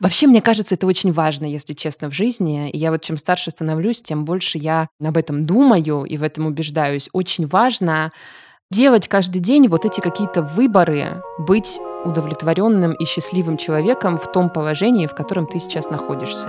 Вообще, мне кажется, это очень важно, если честно, в жизни. И я вот чем старше становлюсь, тем больше я об этом думаю и в этом убеждаюсь. Очень важно делать каждый день вот эти какие-то выборы, быть удовлетворенным и счастливым человеком в том положении, в котором ты сейчас находишься.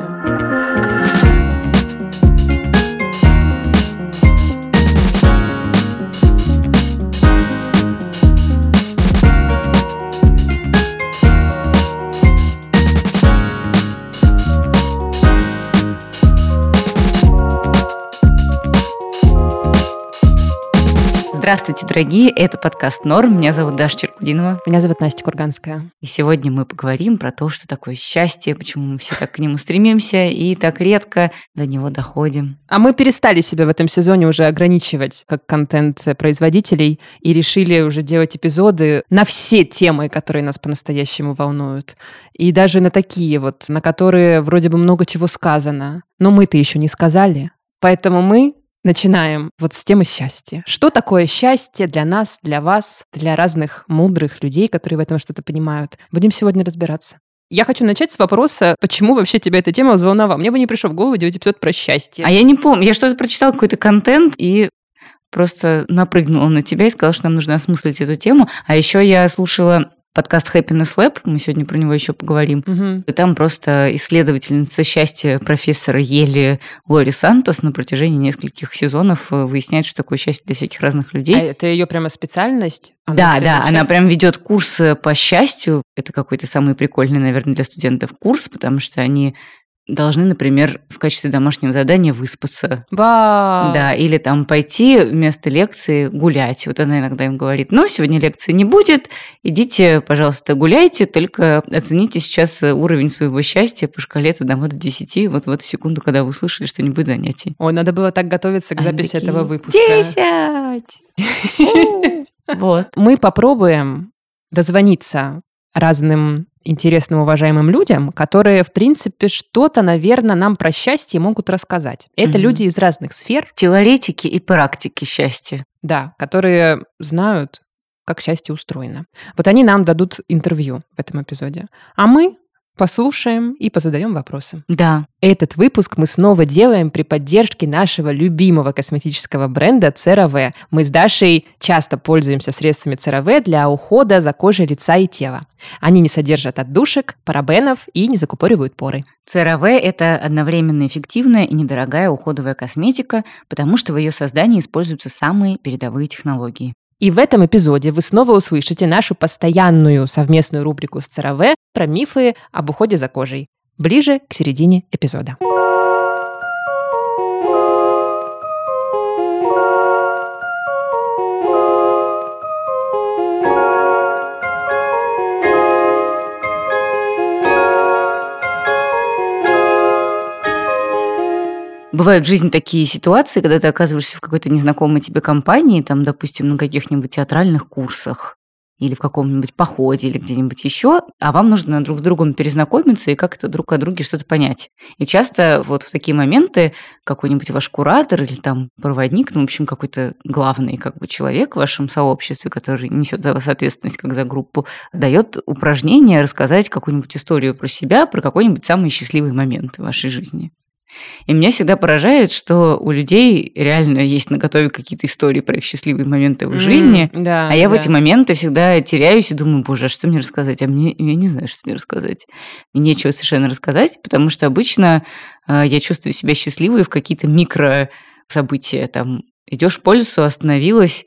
Здравствуйте, дорогие! Это подкаст «Норм». Меня зовут Даша Черкудинова. Меня зовут Настя Курганская. И сегодня мы поговорим про то, что такое счастье, почему мы все так к нему стремимся и так редко до него доходим. А мы перестали себя в этом сезоне уже ограничивать как контент-производителей и решили уже делать эпизоды на все темы, которые нас по-настоящему волнуют. И даже на такие вот, на которые вроде бы много чего сказано, но мы-то еще не сказали. Поэтому мы Начинаем вот с темы счастья. Что такое счастье для нас, для вас, для разных мудрых людей, которые в этом что-то понимают? Будем сегодня разбираться. Я хочу начать с вопроса, почему вообще тебя эта тема взволновала? Мне бы не пришло в голову делать эпизод про счастье. А я не помню. Я что-то прочитала, какой-то контент, и просто напрыгнула на тебя и сказала, что нам нужно осмыслить эту тему. А еще я слушала подкаст Happiness Lab, мы сегодня про него еще поговорим. Угу. И там просто исследовательница счастья профессора Ели Лори Сантос на протяжении нескольких сезонов э, выясняет, что такое счастье для всяких разных людей. А это ее прямо специальность? Она да, да, счастье? она прям ведет курс по счастью. Это какой-то самый прикольный, наверное, для студентов курс, потому что они должны, например, в качестве домашнего задания выспаться. Вау! Да, или там пойти вместо лекции гулять. Вот она иногда им говорит, ну, сегодня лекции не будет, идите, пожалуйста, гуляйте, только оцените сейчас уровень своего счастья по шкале от 1 до 10, вот в эту секунду, когда вы услышали, что не будет занятий. Ой, надо было так готовиться к записи такие, этого выпуска. Десять! Вот. Мы попробуем дозвониться разным интересным, уважаемым людям, которые, в принципе, что-то, наверное, нам про счастье могут рассказать. Это mm люди из разных сфер. Теоретики и практики счастья. Да, которые знают, как счастье устроено. Вот они нам дадут интервью в этом эпизоде. А мы послушаем и позадаем вопросы. Да. Этот выпуск мы снова делаем при поддержке нашего любимого косметического бренда CeraVe. Мы с Дашей часто пользуемся средствами CeraVe для ухода за кожей лица и тела. Они не содержат отдушек, парабенов и не закупоривают поры. CeraVe – это одновременно эффективная и недорогая уходовая косметика, потому что в ее создании используются самые передовые технологии. И в этом эпизоде вы снова услышите нашу постоянную совместную рубрику с ЦРВ про мифы об уходе за кожей. Ближе к середине эпизода. Бывают в жизни такие ситуации, когда ты оказываешься в какой-то незнакомой тебе компании, там, допустим, на каких-нибудь театральных курсах или в каком-нибудь походе или где-нибудь еще, а вам нужно друг с другом перезнакомиться и как-то друг о друге что-то понять. И часто вот в такие моменты какой-нибудь ваш куратор или там проводник, ну, в общем, какой-то главный как бы человек в вашем сообществе, который несет за вас ответственность как за группу, дает упражнение рассказать какую-нибудь историю про себя, про какой-нибудь самый счастливый момент в вашей жизни. И меня всегда поражает, что у людей реально есть на готове какие-то истории про их счастливые моменты в mm, жизни, да, а я да. в эти моменты всегда теряюсь и думаю, боже, а что мне рассказать? А мне, я не знаю, что мне рассказать. Мне нечего совершенно рассказать, потому что обычно э, я чувствую себя счастливой в какие-то микро события. Там идешь по лесу, остановилась,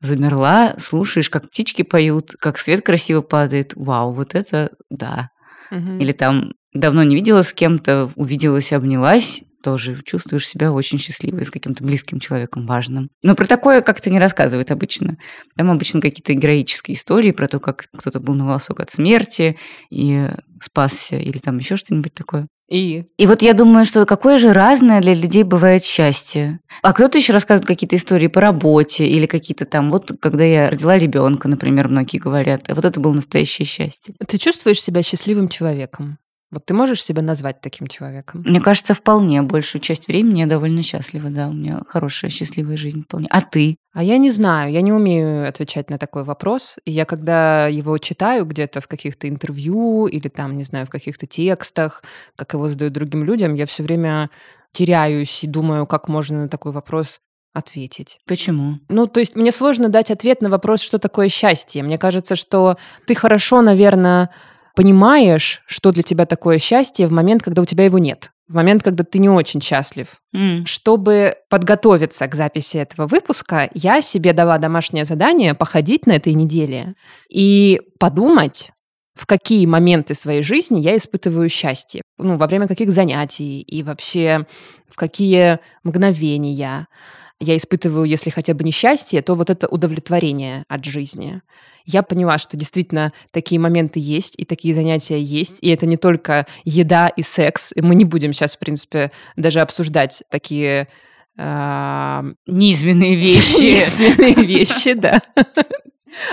замерла, слушаешь, как птички поют, как свет красиво падает. Вау, вот это да. Угу. Или там давно не виделась с кем-то, увиделась, обнялась, тоже чувствуешь себя очень счастливой с каким-то близким человеком важным. Но про такое как-то не рассказывают обычно. Там обычно какие-то героические истории про то, как кто-то был на волосок от смерти и спасся, или там еще что-нибудь такое. И? И вот я думаю, что какое же разное для людей бывает счастье. А кто-то еще рассказывает какие-то истории по работе или какие-то там, вот когда я родила ребенка, например, многие говорят, вот это было настоящее счастье. Ты чувствуешь себя счастливым человеком? Вот ты можешь себя назвать таким человеком? Мне кажется, вполне. Большую часть времени я довольно счастлива, да. У меня хорошая, счастливая жизнь вполне. А ты? А я не знаю, я не умею отвечать на такой вопрос. И я когда его читаю где-то в каких-то интервью или там, не знаю, в каких-то текстах, как его задают другим людям, я все время теряюсь и думаю, как можно на такой вопрос ответить. Почему? Ну, то есть мне сложно дать ответ на вопрос, что такое счастье. Мне кажется, что ты хорошо, наверное, понимаешь, что для тебя такое счастье в момент, когда у тебя его нет. В момент, когда ты не очень счастлив. М. Чтобы подготовиться к записи этого выпуска, я себе дала домашнее задание походить на этой неделе и подумать, в какие моменты своей жизни я испытываю счастье. Ну, во время каких занятий и вообще в какие мгновения я испытываю, если хотя бы не счастье, то вот это удовлетворение от жизни. Я поняла, что действительно такие моменты есть, и такие занятия есть, и это не только еда и секс. И мы не будем сейчас, в принципе, даже обсуждать такие а, Низменные вещи. Низменные вещи, да.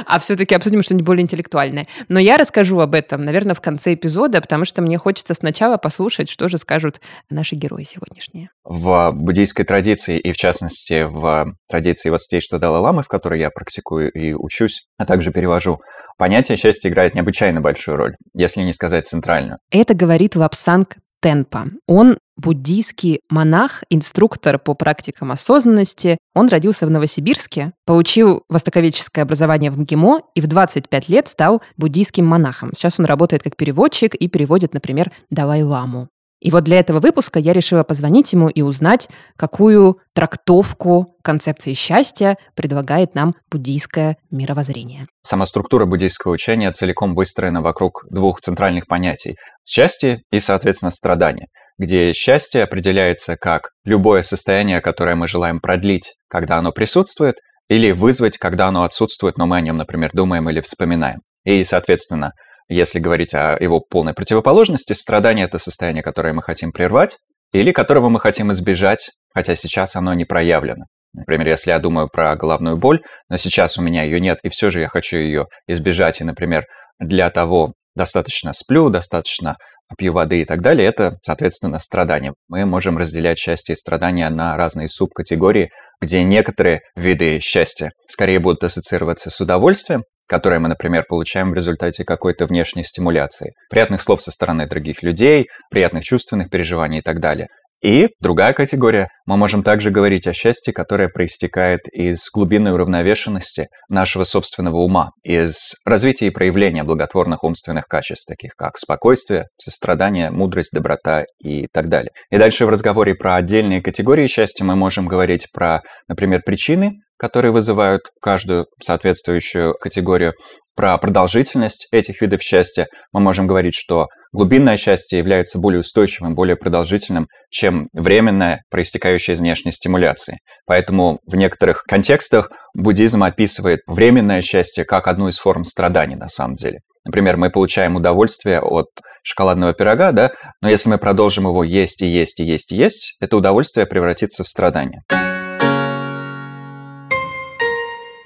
А все-таки обсудим что-нибудь более интеллектуальное. Но я расскажу об этом, наверное, в конце эпизода, потому что мне хочется сначала послушать, что же скажут наши герои сегодняшние. В буддийской традиции, и в частности в традиции вот здесь, что Далай-Ламы, в которой я практикую и учусь, а также перевожу, понятие счастья играет необычайно большую роль, если не сказать центральную. Это говорит Лапсанг Тенпа. Он буддийский монах, инструктор по практикам осознанности. Он родился в Новосибирске, получил востоковедческое образование в МГИМО и в 25 лет стал буддийским монахом. Сейчас он работает как переводчик и переводит, например, Далай-ламу. И вот для этого выпуска я решила позвонить ему и узнать, какую трактовку концепции счастья предлагает нам буддийское мировоззрение. Сама структура буддийского учения целиком выстроена вокруг двух центральных понятий – счастье и, соответственно, страдание, где счастье определяется как любое состояние, которое мы желаем продлить, когда оно присутствует, или вызвать, когда оно отсутствует, но мы о нем, например, думаем или вспоминаем. И, соответственно, если говорить о его полной противоположности, страдание – это состояние, которое мы хотим прервать или которого мы хотим избежать, хотя сейчас оно не проявлено. Например, если я думаю про головную боль, но сейчас у меня ее нет, и все же я хочу ее избежать, и, например, для того достаточно сплю, достаточно пью воды и так далее, это, соответственно, страдание. Мы можем разделять счастье и страдания на разные субкатегории, где некоторые виды счастья скорее будут ассоциироваться с удовольствием, которое мы, например, получаем в результате какой-то внешней стимуляции, приятных слов со стороны других людей, приятных чувственных переживаний и так далее. И другая категория, мы можем также говорить о счастье, которое проистекает из глубинной уравновешенности нашего собственного ума, из развития и проявления благотворных умственных качеств, таких как спокойствие, сострадание, мудрость, доброта и так далее. И дальше в разговоре про отдельные категории счастья мы можем говорить про, например, причины, которые вызывают каждую соответствующую категорию, про продолжительность этих видов счастья, мы можем говорить, что глубинное счастье является более устойчивым, более продолжительным, чем временное, проистекающее из внешней стимуляции. Поэтому в некоторых контекстах буддизм описывает временное счастье как одну из форм страданий на самом деле. Например, мы получаем удовольствие от шоколадного пирога, да, но если мы продолжим его есть и есть и есть и есть, это удовольствие превратится в страдание.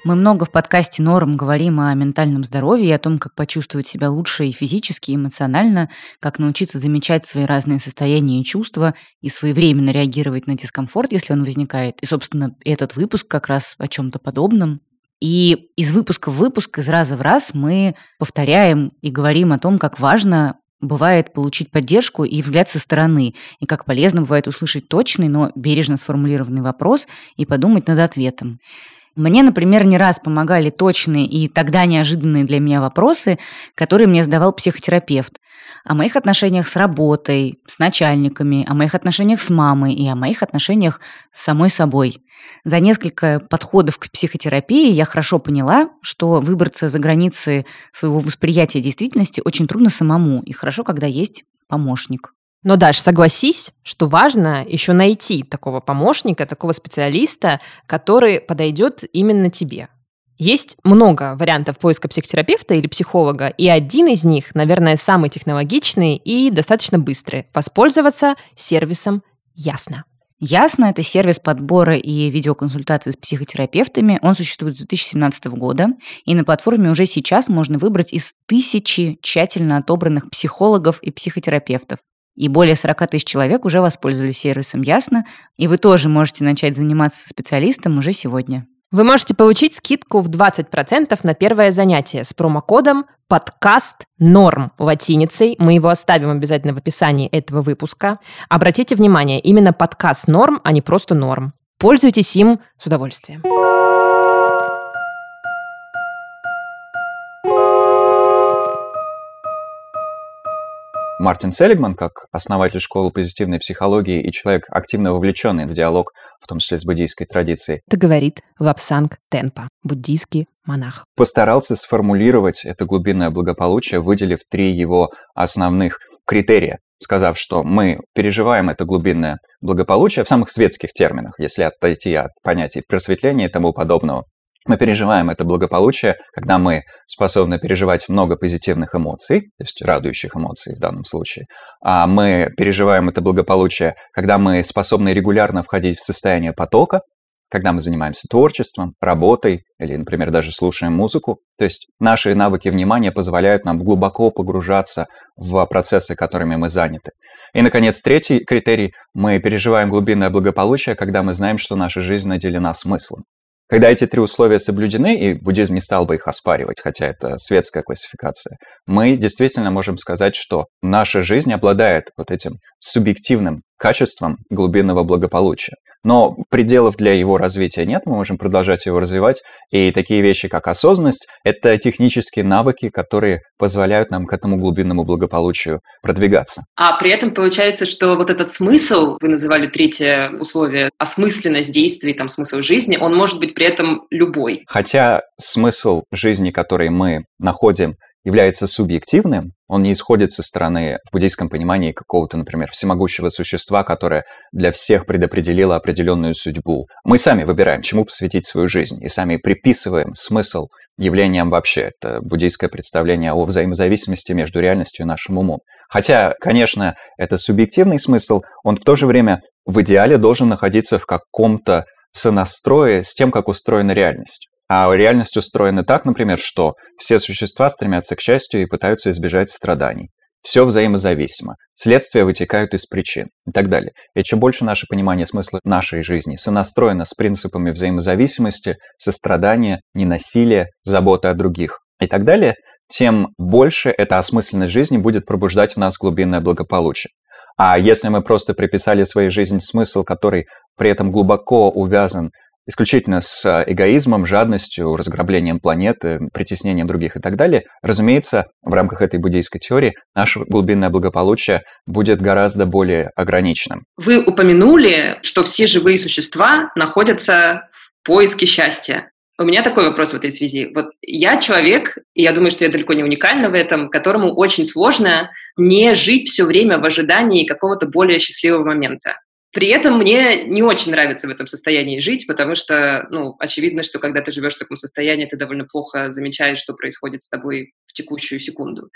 Мы много в подкасте «Норм» говорим о ментальном здоровье, о том, как почувствовать себя лучше и физически, и эмоционально, как научиться замечать свои разные состояния и чувства и своевременно реагировать на дискомфорт, если он возникает. И, собственно, этот выпуск как раз о чем-то подобном. И из выпуска в выпуск, из раза в раз мы повторяем и говорим о том, как важно бывает получить поддержку и взгляд со стороны, и как полезно бывает услышать точный, но бережно сформулированный вопрос и подумать над ответом. Мне, например, не раз помогали точные и тогда неожиданные для меня вопросы, которые мне задавал психотерапевт. О моих отношениях с работой, с начальниками, о моих отношениях с мамой и о моих отношениях с самой собой. За несколько подходов к психотерапии я хорошо поняла, что выбраться за границы своего восприятия действительности очень трудно самому, и хорошо, когда есть помощник. Но, Даш, согласись, что важно еще найти такого помощника, такого специалиста, который подойдет именно тебе. Есть много вариантов поиска психотерапевта или психолога, и один из них, наверное, самый технологичный и достаточно быстрый. Воспользоваться сервисом Ясно. Ясно, это сервис подбора и видеоконсультаций с психотерапевтами. Он существует с 2017 года, и на платформе уже сейчас можно выбрать из тысячи тщательно отобранных психологов и психотерапевтов. И более 40 тысяч человек уже воспользовались сервисом Ясно, и вы тоже можете начать заниматься специалистом уже сегодня. Вы можете получить скидку в 20% на первое занятие с промокодом подкаст норм латиницей. Мы его оставим обязательно в описании этого выпуска. Обратите внимание, именно подкаст норм, а не просто норм. Пользуйтесь им с удовольствием. Мартин Селигман, как основатель школы позитивной психологии и человек, активно вовлеченный в диалог, в том числе с буддийской традицией. Это говорит Вапсанг Тенпа, буддийский монах. Постарался сформулировать это глубинное благополучие, выделив три его основных критерия, сказав, что мы переживаем это глубинное благополучие в самых светских терминах, если отойти от понятий просветления и тому подобного. Мы переживаем это благополучие, когда мы способны переживать много позитивных эмоций, то есть радующих эмоций в данном случае. А мы переживаем это благополучие, когда мы способны регулярно входить в состояние потока, когда мы занимаемся творчеством, работой или, например, даже слушаем музыку. То есть наши навыки внимания позволяют нам глубоко погружаться в процессы, которыми мы заняты. И, наконец, третий критерий – мы переживаем глубинное благополучие, когда мы знаем, что наша жизнь наделена смыслом. Когда эти три условия соблюдены, и буддизм не стал бы их оспаривать, хотя это светская классификация, мы действительно можем сказать, что наша жизнь обладает вот этим субъективным качеством глубинного благополучия. Но пределов для его развития нет, мы можем продолжать его развивать. И такие вещи, как осознанность, это технические навыки, которые позволяют нам к этому глубинному благополучию продвигаться. А при этом получается, что вот этот смысл, вы называли третье условие, осмысленность действий, там смысл жизни, он может быть при этом любой. Хотя смысл жизни, который мы находим является субъективным, он не исходит со стороны в буддийском понимании какого-то, например, всемогущего существа, которое для всех предопределило определенную судьбу. Мы сами выбираем, чему посвятить свою жизнь, и сами приписываем смысл явлениям вообще. Это буддийское представление о взаимозависимости между реальностью и нашим умом. Хотя, конечно, это субъективный смысл, он в то же время в идеале должен находиться в каком-то сонастрое с тем, как устроена реальность. А реальность устроена так, например, что все существа стремятся к счастью и пытаются избежать страданий. Все взаимозависимо. Следствия вытекают из причин и так далее. И чем больше наше понимание смысла нашей жизни сонастроено с принципами взаимозависимости, сострадания, ненасилия, заботы о других и так далее, тем больше эта осмысленность жизни будет пробуждать в нас глубинное благополучие. А если мы просто приписали своей жизни смысл, который при этом глубоко увязан исключительно с а, эгоизмом, жадностью, разграблением планеты, притеснением других и так далее, разумеется, в рамках этой буддийской теории наше глубинное благополучие будет гораздо более ограниченным. Вы упомянули, что все живые существа находятся в поиске счастья. У меня такой вопрос в этой связи. Вот я человек, и я думаю, что я далеко не уникальна в этом, которому очень сложно не жить все время в ожидании какого-то более счастливого момента. При этом мне не очень нравится в этом состоянии жить, потому что, ну, очевидно, что когда ты живешь в таком состоянии, ты довольно плохо замечаешь, что происходит с тобой в текущую секунду.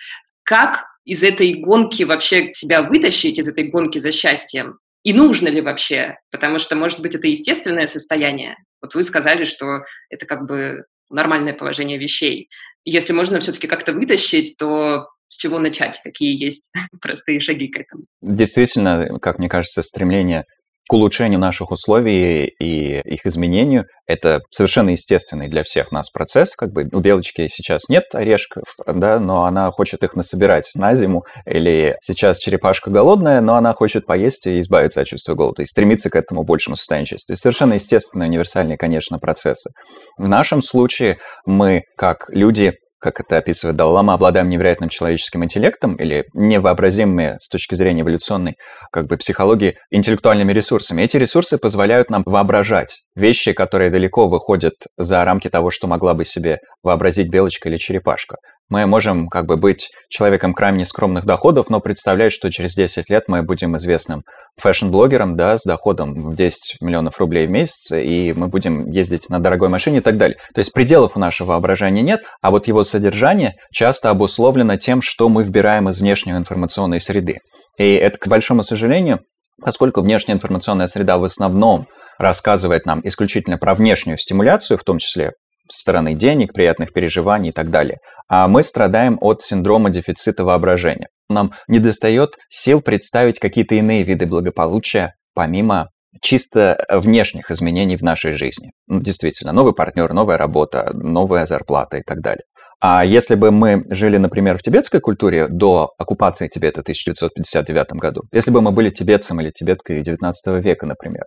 Как из этой гонки вообще себя вытащить, из этой гонки за счастьем? И нужно ли вообще? Потому что, может быть, это естественное состояние. Вот вы сказали, что это как бы нормальное положение вещей. Если можно все-таки как-то вытащить, то с чего начать, какие есть простые шаги к этому. Действительно, как мне кажется, стремление к улучшению наших условий и их изменению – это совершенно естественный для всех нас процесс. Как бы у белочки сейчас нет орешков, да, но она хочет их насобирать на зиму. Или сейчас черепашка голодная, но она хочет поесть и избавиться от чувства голода, и стремиться к этому большему состоянию есть совершенно естественные, универсальные, конечно, процессы. В нашем случае мы, как люди, как это описывает Далай-лама, обладаем невероятным человеческим интеллектом или невообразимыми с точки зрения эволюционной как бы, психологии интеллектуальными ресурсами. Эти ресурсы позволяют нам воображать вещи, которые далеко выходят за рамки того, что могла бы себе вообразить белочка или черепашка. Мы можем как бы быть человеком крайне скромных доходов, но представлять, что через 10 лет мы будем известным fashion-блогером, да, с доходом в 10 миллионов рублей в месяц, и мы будем ездить на дорогой машине и так далее. То есть пределов у нашего воображения нет, а вот его содержание часто обусловлено тем, что мы вбираем из внешней информационной среды. И это, к большому сожалению, Поскольку внешняя информационная среда в основном рассказывает нам исключительно про внешнюю стимуляцию, в том числе со стороны денег, приятных переживаний и так далее, а мы страдаем от синдрома дефицита воображения. Нам недостает сил представить какие-то иные виды благополучия, помимо чисто внешних изменений в нашей жизни. Ну, действительно, новый партнер, новая работа, новая зарплата и так далее. А если бы мы жили, например, в тибетской культуре до оккупации Тибета в 1959 году, если бы мы были тибетцем или тибеткой 19 века, например,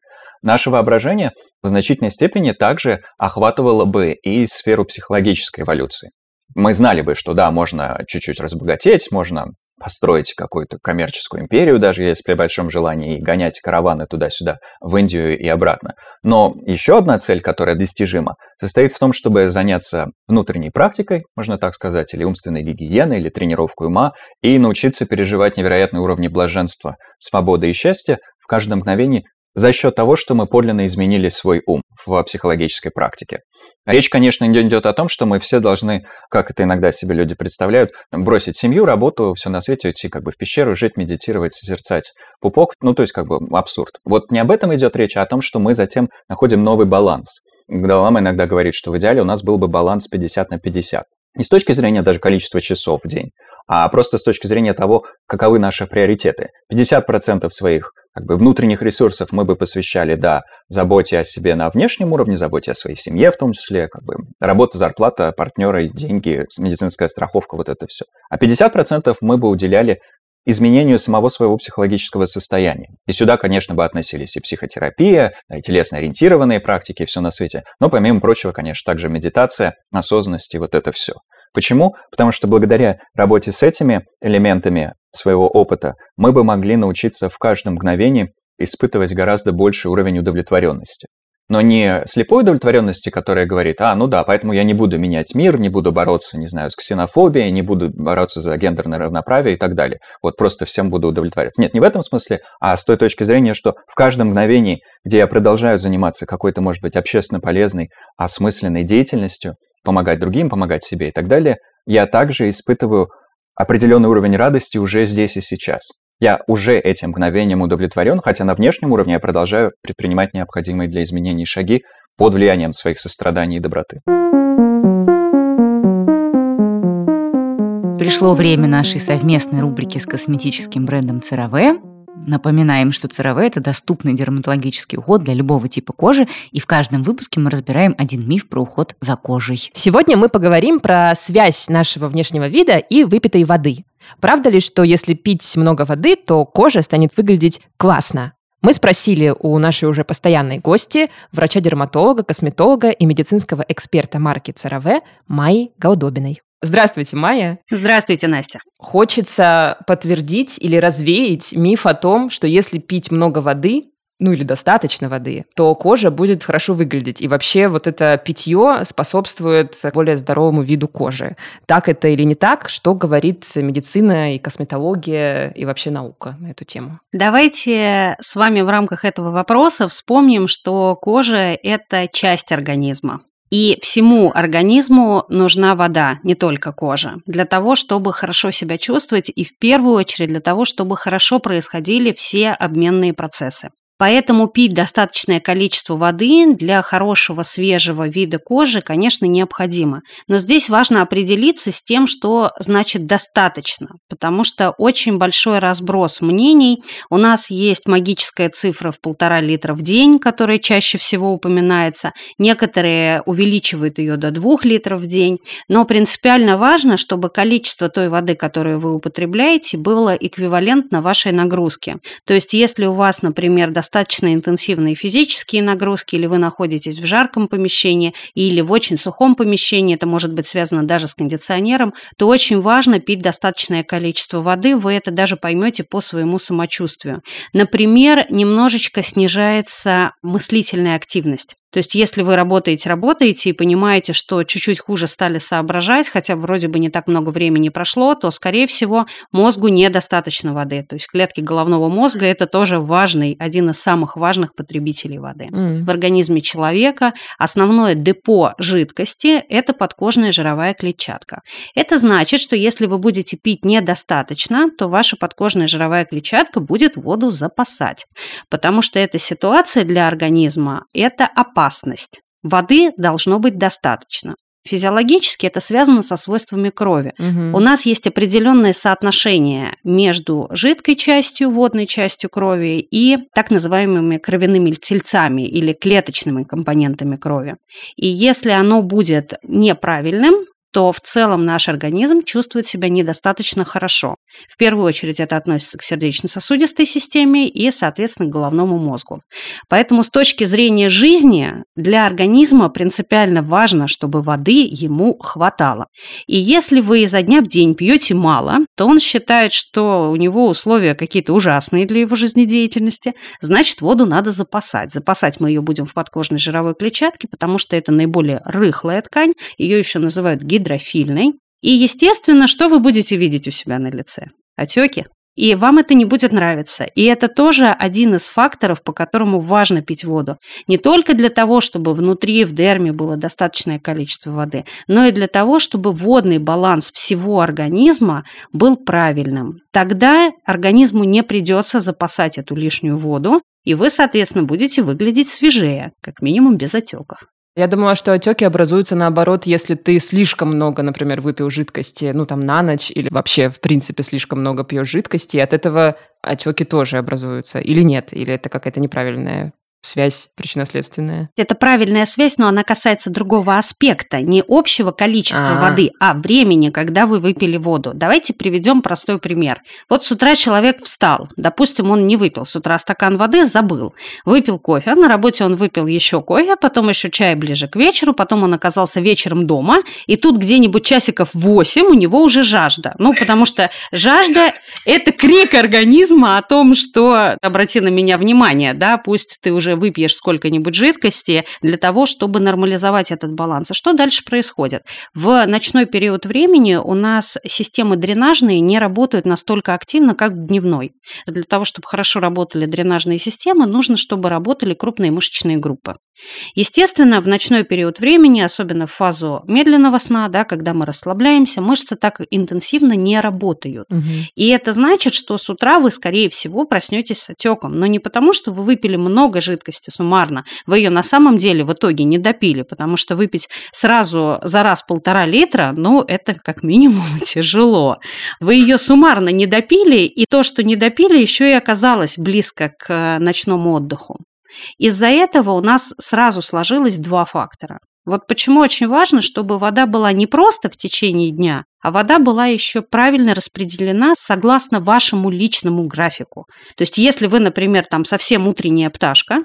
наше воображение в значительной степени также охватывало бы и сферу психологической эволюции. Мы знали бы, что да, можно чуть-чуть разбогатеть, можно построить какую-то коммерческую империю, даже если при большом желании, и гонять караваны туда-сюда, в Индию и обратно. Но еще одна цель, которая достижима, состоит в том, чтобы заняться внутренней практикой, можно так сказать, или умственной гигиеной, или тренировкой ума, и научиться переживать невероятные уровни блаженства, свободы и счастья в каждом мгновении за счет того, что мы подлинно изменили свой ум в психологической практике. Речь, конечно, не идет о том, что мы все должны, как это иногда себе люди представляют, бросить семью, работу, все на свете, уйти как бы в пещеру, жить, медитировать, созерцать пупок. Ну, то есть как бы абсурд. Вот не об этом идет речь, а о том, что мы затем находим новый баланс. Даллама иногда говорит, что в идеале у нас был бы баланс 50 на 50. Не с точки зрения даже количества часов в день, а просто с точки зрения того, каковы наши приоритеты. 50% своих как бы внутренних ресурсов мы бы посвящали, да, заботе о себе на внешнем уровне, заботе о своей семье в том числе, как бы работа, зарплата, партнеры, деньги, медицинская страховка, вот это все. А 50% мы бы уделяли изменению самого своего психологического состояния. И сюда, конечно, бы относились и психотерапия, и телесно-ориентированные практики, все на свете. Но, помимо прочего, конечно, также медитация, осознанность и вот это все. Почему? Потому что благодаря работе с этими элементами своего опыта мы бы могли научиться в каждом мгновении испытывать гораздо больший уровень удовлетворенности. Но не слепой удовлетворенности, которая говорит, а, ну да, поэтому я не буду менять мир, не буду бороться, не знаю, с ксенофобией, не буду бороться за гендерное равноправие и так далее. Вот просто всем буду удовлетворяться. Нет, не в этом смысле, а с той точки зрения, что в каждом мгновении, где я продолжаю заниматься какой-то, может быть, общественно полезной, осмысленной деятельностью, помогать другим, помогать себе и так далее, я также испытываю определенный уровень радости уже здесь и сейчас. Я уже этим мгновением удовлетворен, хотя на внешнем уровне я продолжаю предпринимать необходимые для изменений шаги под влиянием своих состраданий и доброты. Пришло время нашей совместной рубрики с косметическим брендом CeraVe Напоминаем, что ЦРВ – это доступный дерматологический уход для любого типа кожи, и в каждом выпуске мы разбираем один миф про уход за кожей. Сегодня мы поговорим про связь нашего внешнего вида и выпитой воды. Правда ли, что если пить много воды, то кожа станет выглядеть классно? Мы спросили у нашей уже постоянной гости, врача-дерматолога, косметолога и медицинского эксперта марки ЦРВ Майи Гаудобиной. Здравствуйте, Майя. Здравствуйте, Настя. Хочется подтвердить или развеять миф о том, что если пить много воды, ну или достаточно воды, то кожа будет хорошо выглядеть. И вообще вот это питье способствует более здоровому виду кожи. Так это или не так? Что говорит медицина и косметология и вообще наука на эту тему? Давайте с вами в рамках этого вопроса вспомним, что кожа – это часть организма. И всему организму нужна вода, не только кожа, для того, чтобы хорошо себя чувствовать и в первую очередь для того, чтобы хорошо происходили все обменные процессы. Поэтому пить достаточное количество воды для хорошего свежего вида кожи, конечно, необходимо. Но здесь важно определиться с тем, что значит достаточно, потому что очень большой разброс мнений. У нас есть магическая цифра в полтора литра в день, которая чаще всего упоминается. Некоторые увеличивают ее до двух литров в день. Но принципиально важно, чтобы количество той воды, которую вы употребляете, было эквивалентно вашей нагрузке. То есть, если у вас, например, достаточно интенсивные физические нагрузки, или вы находитесь в жарком помещении, или в очень сухом помещении, это может быть связано даже с кондиционером, то очень важно пить достаточное количество воды, вы это даже поймете по своему самочувствию. Например, немножечко снижается мыслительная активность. То есть, если вы работаете, работаете и понимаете, что чуть-чуть хуже стали соображать, хотя вроде бы не так много времени прошло, то, скорее всего, мозгу недостаточно воды. То есть, клетки головного мозга – это тоже важный, один из самых важных потребителей воды. Mm. В организме человека основное депо жидкости – это подкожная жировая клетчатка. Это значит, что если вы будете пить недостаточно, то ваша подкожная жировая клетчатка будет воду запасать, потому что эта ситуация для организма – это опасность. Воды должно быть достаточно. Физиологически это связано со свойствами крови. Угу. У нас есть определенное соотношение между жидкой частью, водной частью крови и так называемыми кровяными тельцами или клеточными компонентами крови. И если оно будет неправильным, то в целом наш организм чувствует себя недостаточно хорошо. В первую очередь это относится к сердечно-сосудистой системе и, соответственно, к головному мозгу. Поэтому с точки зрения жизни для организма принципиально важно, чтобы воды ему хватало. И если вы изо дня в день пьете мало, то он считает, что у него условия какие-то ужасные для его жизнедеятельности, значит, воду надо запасать. Запасать мы ее будем в подкожной жировой клетчатке, потому что это наиболее рыхлая ткань, ее еще называют гидро гидрофильной. И, естественно, что вы будете видеть у себя на лице? Отеки. И вам это не будет нравиться. И это тоже один из факторов, по которому важно пить воду. Не только для того, чтобы внутри в дерме было достаточное количество воды, но и для того, чтобы водный баланс всего организма был правильным. Тогда организму не придется запасать эту лишнюю воду, и вы, соответственно, будете выглядеть свежее, как минимум без отеков. Я думала, что отеки образуются наоборот, если ты слишком много, например, выпил жидкости, ну там на ночь или вообще в принципе слишком много пьешь жидкости, и от этого отеки тоже образуются или нет, или это какая-то неправильная связь причинно-следственная. Это правильная связь, но она касается другого аспекта, не общего количества А-а-а. воды, а времени, когда вы выпили воду. Давайте приведем простой пример. Вот с утра человек встал, допустим, он не выпил с утра стакан воды, забыл, выпил кофе, а на работе он выпил еще кофе, потом еще чай ближе к вечеру, потом он оказался вечером дома, и тут где-нибудь часиков 8 у него уже жажда. Ну, потому что жажда – это крик организма о том, что, обрати на меня внимание, да, пусть ты уже выпьешь сколько-нибудь жидкости для того, чтобы нормализовать этот баланс. А что дальше происходит? В ночной период времени у нас системы дренажные не работают настолько активно, как в дневной. Для того, чтобы хорошо работали дренажные системы, нужно, чтобы работали крупные мышечные группы. Естественно, в ночной период времени, особенно в фазу медленного сна, да, когда мы расслабляемся, мышцы так интенсивно не работают. Угу. И это значит, что с утра вы, скорее всего, проснетесь с отеком. Но не потому, что вы выпили много жидкости суммарно, вы ее на самом деле в итоге не допили, потому что выпить сразу за раз полтора литра, ну, это как минимум тяжело. Вы ее суммарно не допили, и то, что не допили, еще и оказалось близко к ночному отдыху. Из-за этого у нас сразу сложилось два фактора. Вот почему очень важно, чтобы вода была не просто в течение дня, а вода была еще правильно распределена согласно вашему личному графику. То есть, если вы, например, там совсем утренняя пташка,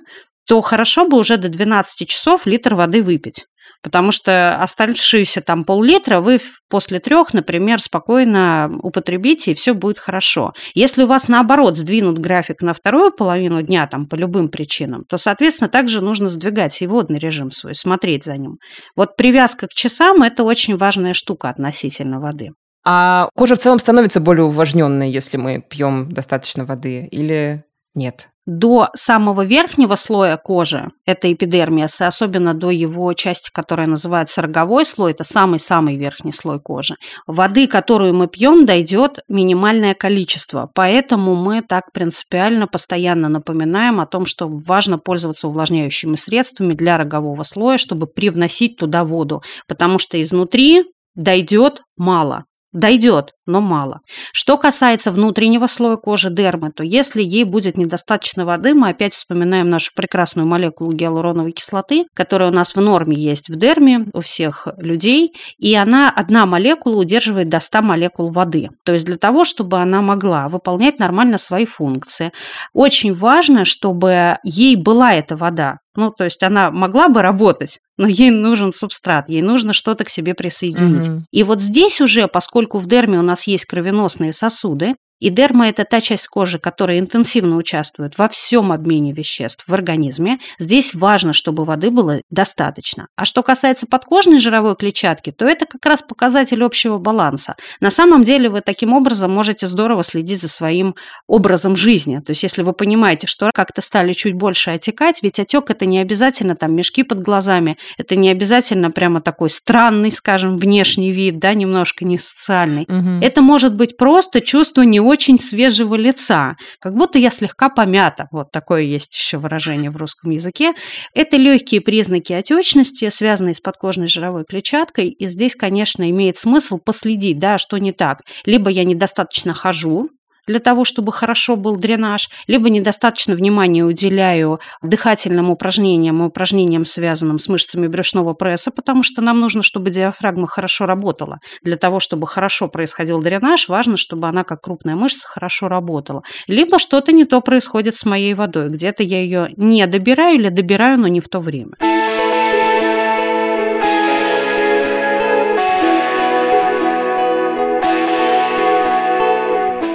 то хорошо бы уже до 12 часов литр воды выпить потому что оставшиеся там пол-литра вы после трех, например, спокойно употребите, и все будет хорошо. Если у вас, наоборот, сдвинут график на вторую половину дня там по любым причинам, то, соответственно, также нужно сдвигать и водный режим свой, смотреть за ним. Вот привязка к часам – это очень важная штука относительно воды. А кожа в целом становится более увлажненной, если мы пьем достаточно воды, или нет? До самого верхнего слоя кожи, это эпидермис, и особенно до его части, которая называется роговой слой, это самый-самый верхний слой кожи, воды, которую мы пьем, дойдет минимальное количество. Поэтому мы так принципиально постоянно напоминаем о том, что важно пользоваться увлажняющими средствами для рогового слоя, чтобы привносить туда воду, потому что изнутри дойдет мало. Дойдет, но мало. Что касается внутреннего слоя кожи дермы, то если ей будет недостаточно воды, мы опять вспоминаем нашу прекрасную молекулу гиалуроновой кислоты, которая у нас в норме есть в дерме у всех людей, и она, одна молекула удерживает до 100 молекул воды. То есть для того, чтобы она могла выполнять нормально свои функции, очень важно, чтобы ей была эта вода. Ну, то есть она могла бы работать, но ей нужен субстрат, ей нужно что-то к себе присоединить. Угу. И вот здесь уже, поскольку в дерме у нас есть кровеносные сосуды, И дерма – это та часть кожи, которая интенсивно участвует во всем обмене веществ в организме. Здесь важно, чтобы воды было достаточно. А что касается подкожной жировой клетчатки, то это как раз показатель общего баланса. На самом деле вы таким образом можете здорово следить за своим образом жизни. То есть если вы понимаете, что как-то стали чуть больше отекать, ведь отек – это не обязательно там мешки под глазами, это не обязательно прямо такой странный, скажем, внешний вид, да, немножко не социальный. Угу. Это может быть просто чувство не очень свежего лица, как будто я слегка помята. Вот такое есть еще выражение в русском языке. Это легкие признаки отечности, связанные с подкожной жировой клетчаткой. И здесь, конечно, имеет смысл последить, да, что не так. Либо я недостаточно хожу, для того, чтобы хорошо был дренаж, либо недостаточно внимания уделяю дыхательным упражнениям и упражнениям, связанным с мышцами брюшного пресса, потому что нам нужно, чтобы диафрагма хорошо работала. Для того, чтобы хорошо происходил дренаж, важно, чтобы она, как крупная мышца, хорошо работала. Либо что-то не то происходит с моей водой, где-то я ее не добираю или добираю, но не в то время.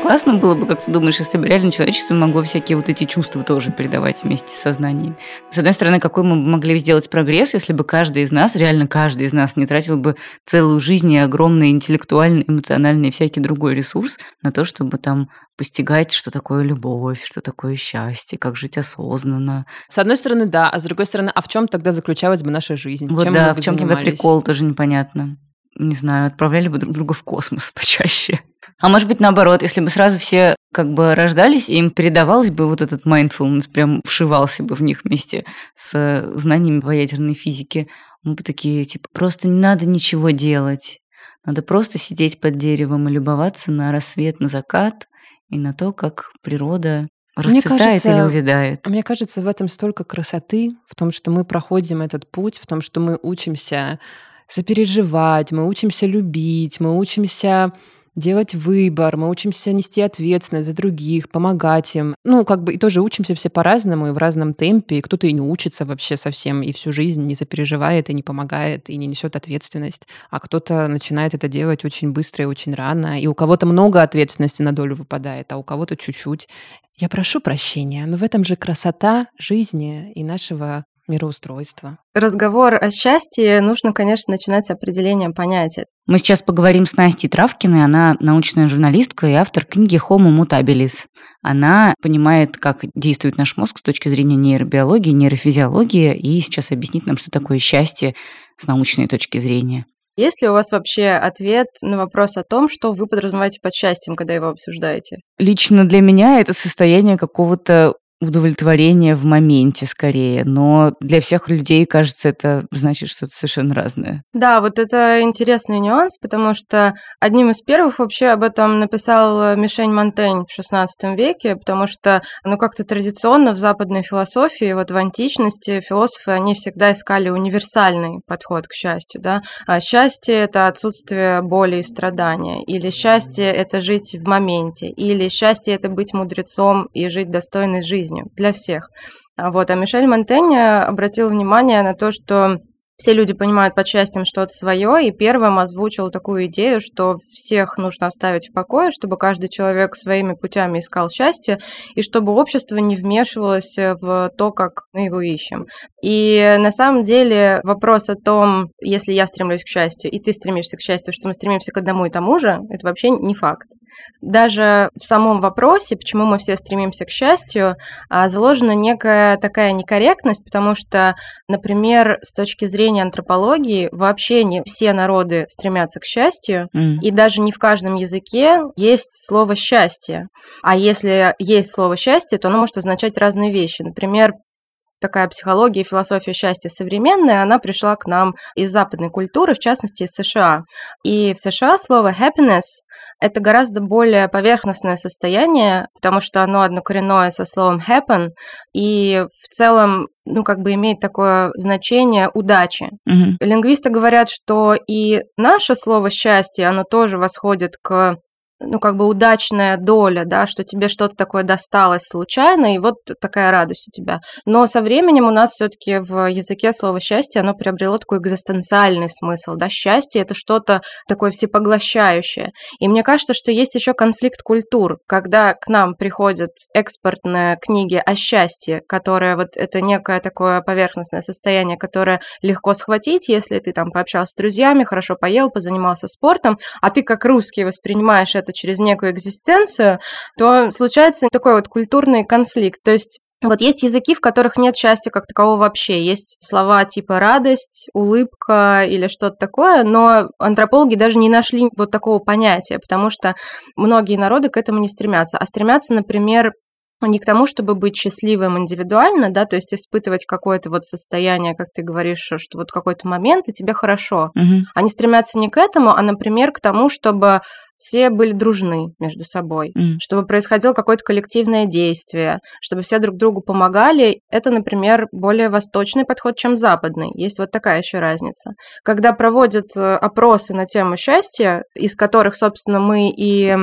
Классно было бы, как ты думаешь, если бы реально человечество могло всякие вот эти чувства тоже передавать вместе с сознанием. С одной стороны, какой мы могли сделать прогресс, если бы каждый из нас, реально каждый из нас не тратил бы целую жизнь и огромный интеллектуальный, эмоциональный и всякий другой ресурс на то, чтобы там постигать, что такое любовь, что такое счастье, как жить осознанно. С одной стороны, да, а с другой стороны, а в чем тогда заключалась бы наша жизнь? Вот Чем да, в чем тогда прикол, тоже непонятно не знаю, отправляли бы друг друга в космос почаще. А может быть, наоборот, если бы сразу все как бы рождались, и им передавалось бы вот этот mindfulness, прям вшивался бы в них вместе с знаниями по ядерной физике, мы бы такие, типа, просто не надо ничего делать. Надо просто сидеть под деревом и любоваться на рассвет, на закат и на то, как природа расцветает мне кажется, или увядает. Мне кажется, в этом столько красоты, в том, что мы проходим этот путь, в том, что мы учимся сопереживать, мы учимся любить, мы учимся делать выбор, мы учимся нести ответственность за других, помогать им. Ну, как бы и тоже учимся все по-разному и в разном темпе. И кто-то и не учится вообще совсем, и всю жизнь не сопереживает, и не помогает, и не несет ответственность. А кто-то начинает это делать очень быстро и очень рано. И у кого-то много ответственности на долю выпадает, а у кого-то чуть-чуть. Я прошу прощения, но в этом же красота жизни и нашего мироустройства. Разговор о счастье нужно, конечно, начинать с определения понятия. Мы сейчас поговорим с Настей Травкиной. Она научная журналистка и автор книги «Homo mutabilis». Она понимает, как действует наш мозг с точки зрения нейробиологии, нейрофизиологии, и сейчас объяснит нам, что такое счастье с научной точки зрения. Есть ли у вас вообще ответ на вопрос о том, что вы подразумеваете под счастьем, когда его обсуждаете? Лично для меня это состояние какого-то удовлетворение в моменте скорее, но для всех людей, кажется, это значит что-то совершенно разное. Да, вот это интересный нюанс, потому что одним из первых вообще об этом написал Мишень Монтень в XVI веке, потому что, ну, как-то традиционно в западной философии, вот в античности философы, они всегда искали универсальный подход к счастью, да. А счастье – это отсутствие боли и страдания, или счастье – это жить в моменте, или счастье – это быть мудрецом и жить достойной жизнью жизнью для всех. А вот. А Мишель Монтень обратил внимание на то, что все люди понимают под счастьем что-то свое, и первым озвучил такую идею, что всех нужно оставить в покое, чтобы каждый человек своими путями искал счастье, и чтобы общество не вмешивалось в то, как мы его ищем. И на самом деле вопрос о том, если я стремлюсь к счастью, и ты стремишься к счастью, что мы стремимся к одному и тому же, это вообще не факт даже в самом вопросе, почему мы все стремимся к счастью, а, заложена некая такая некорректность, потому что, например, с точки зрения антропологии, вообще не все народы стремятся к счастью, mm. и даже не в каждом языке есть слово счастье. А если есть слово счастье, то оно может означать разные вещи. Например, такая психология и философия счастья современная, она пришла к нам из западной культуры, в частности из США. И в США слово happiness – это гораздо более поверхностное состояние, потому что оно однокоренное со словом happen, и в целом ну, как бы имеет такое значение удачи. Угу. Лингвисты говорят, что и наше слово счастье, оно тоже восходит к ну, как бы удачная доля, да, что тебе что-то такое досталось случайно, и вот такая радость у тебя. Но со временем у нас все-таки в языке слово счастье, оно приобрело такой экзистенциальный смысл, да, счастье это что-то такое всепоглощающее. И мне кажется, что есть еще конфликт культур, когда к нам приходят экспортные книги о счастье, которое вот это некое такое поверхностное состояние, которое легко схватить, если ты там пообщался с друзьями, хорошо поел, позанимался спортом, а ты как русский воспринимаешь это через некую экзистенцию, то случается такой вот культурный конфликт. То есть вот есть языки, в которых нет счастья как такового вообще. Есть слова типа радость, улыбка или что-то такое, но антропологи даже не нашли вот такого понятия, потому что многие народы к этому не стремятся. А стремятся, например, не к тому, чтобы быть счастливым индивидуально, да, то есть испытывать какое-то вот состояние, как ты говоришь, что вот какой-то момент, и тебе хорошо. Угу. Они стремятся не к этому, а, например, к тому, чтобы все были дружны между собой, Mm. чтобы происходило какое-то коллективное действие, чтобы все друг другу помогали. Это, например, более восточный подход, чем западный. Есть вот такая еще разница. Когда проводят э, опросы на тему счастья, из которых, собственно, мы и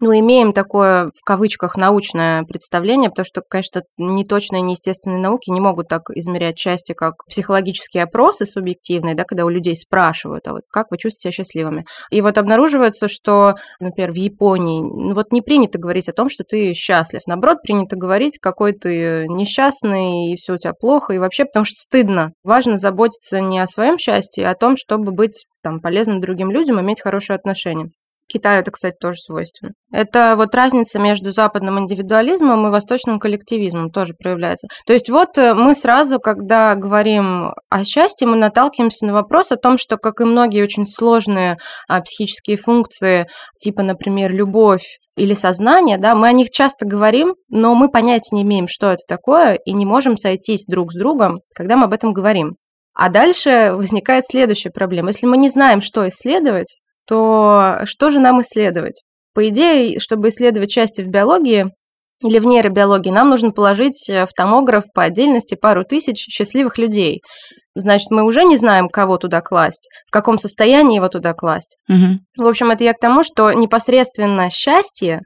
ну, имеем такое, в кавычках, научное представление, потому что, конечно, неточные, неестественные науки не могут так измерять счастье, как психологические опросы субъективные, да, когда у людей спрашивают, а вот как вы чувствуете себя счастливыми? И вот обнаруживается, что, например, в Японии, ну, вот не принято говорить о том, что ты счастлив. Наоборот, принято говорить, какой ты несчастный, и все у тебя плохо, и вообще, потому что стыдно. Важно заботиться не о своем счастье, а о том, чтобы быть там полезным другим людям, иметь хорошие отношения. Китаю это, кстати, тоже свойственно. Это вот разница между западным индивидуализмом и восточным коллективизмом тоже проявляется. То есть вот э, мы сразу, когда говорим о счастье, мы наталкиваемся на вопрос о том, что, как и многие очень сложные а, психические функции, типа, например, любовь, или сознание, да, мы о них часто говорим, но мы понятия не имеем, что это такое, и не можем сойтись друг с другом, когда мы об этом говорим. А дальше возникает следующая проблема. Если мы не знаем, что исследовать, то что же нам исследовать? По идее, чтобы исследовать части в биологии или в нейробиологии, нам нужно положить в томограф по отдельности пару тысяч счастливых людей. Значит, мы уже не знаем, кого туда класть, в каком состоянии его туда класть. Угу. В общем, это я к тому, что непосредственно счастье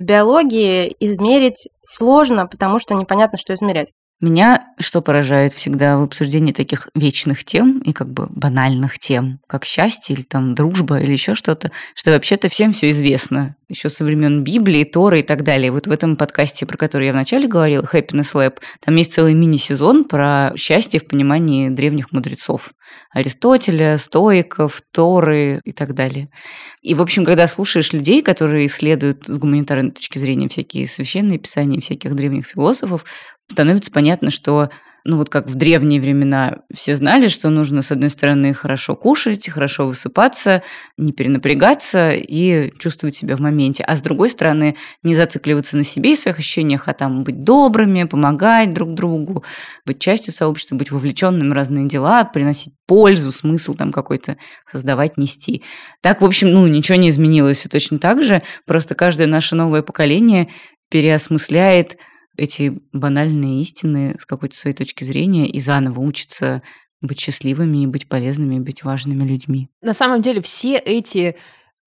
в биологии измерить сложно, потому что непонятно, что измерять. Меня что поражает всегда в обсуждении таких вечных тем и как бы банальных тем, как счастье или там дружба или еще что-то, что вообще-то всем все известно. Еще со времен Библии, Торы и так далее. Вот в этом подкасте, про который я вначале говорила, Happiness Lab, там есть целый мини-сезон про счастье в понимании древних мудрецов. Аристотеля, стоиков, Торы и так далее. И, в общем, когда слушаешь людей, которые исследуют с гуманитарной точки зрения всякие священные писания всяких древних философов, становится понятно, что ну вот как в древние времена все знали, что нужно, с одной стороны, хорошо кушать, хорошо высыпаться, не перенапрягаться и чувствовать себя в моменте, а с другой стороны, не зацикливаться на себе и своих ощущениях, а там быть добрыми, помогать друг другу, быть частью сообщества, быть вовлеченным в разные дела, приносить пользу, смысл там какой-то создавать, нести. Так, в общем, ну, ничего не изменилось, все точно так же, просто каждое наше новое поколение переосмысляет эти банальные истины с какой-то своей точки зрения и заново учатся быть счастливыми быть полезными, быть важными людьми. На самом деле все эти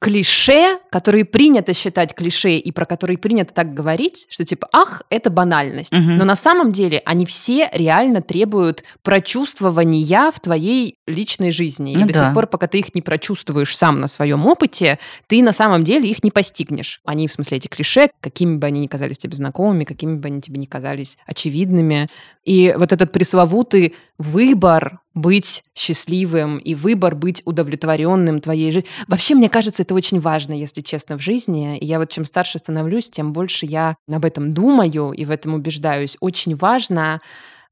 клише, которые принято считать клише и про которые принято так говорить, что типа, ах, это банальность. Угу. Но на самом деле они все реально требуют прочувствования в твоей личной жизни. Ну и до да. тех пор, пока ты их не прочувствуешь сам на своем опыте, ты на самом деле их не постигнешь. Они, в смысле, эти клише, какими бы они ни казались тебе знакомыми, какими бы они тебе ни казались очевидными. И вот этот пресловутый выбор быть счастливым и выбор быть удовлетворенным твоей жизнью. Вообще, мне кажется, это очень важно, если честно, в жизни. И я вот чем старше становлюсь, тем больше я об этом думаю и в этом убеждаюсь. Очень важно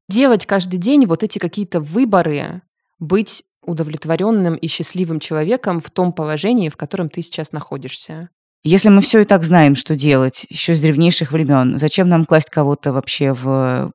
делать каждый день вот эти какие-то выборы, быть удовлетворенным и счастливым человеком в том положении, в котором ты сейчас находишься. Если мы все и так знаем, что делать, еще с древнейших времен, зачем нам класть кого-то вообще в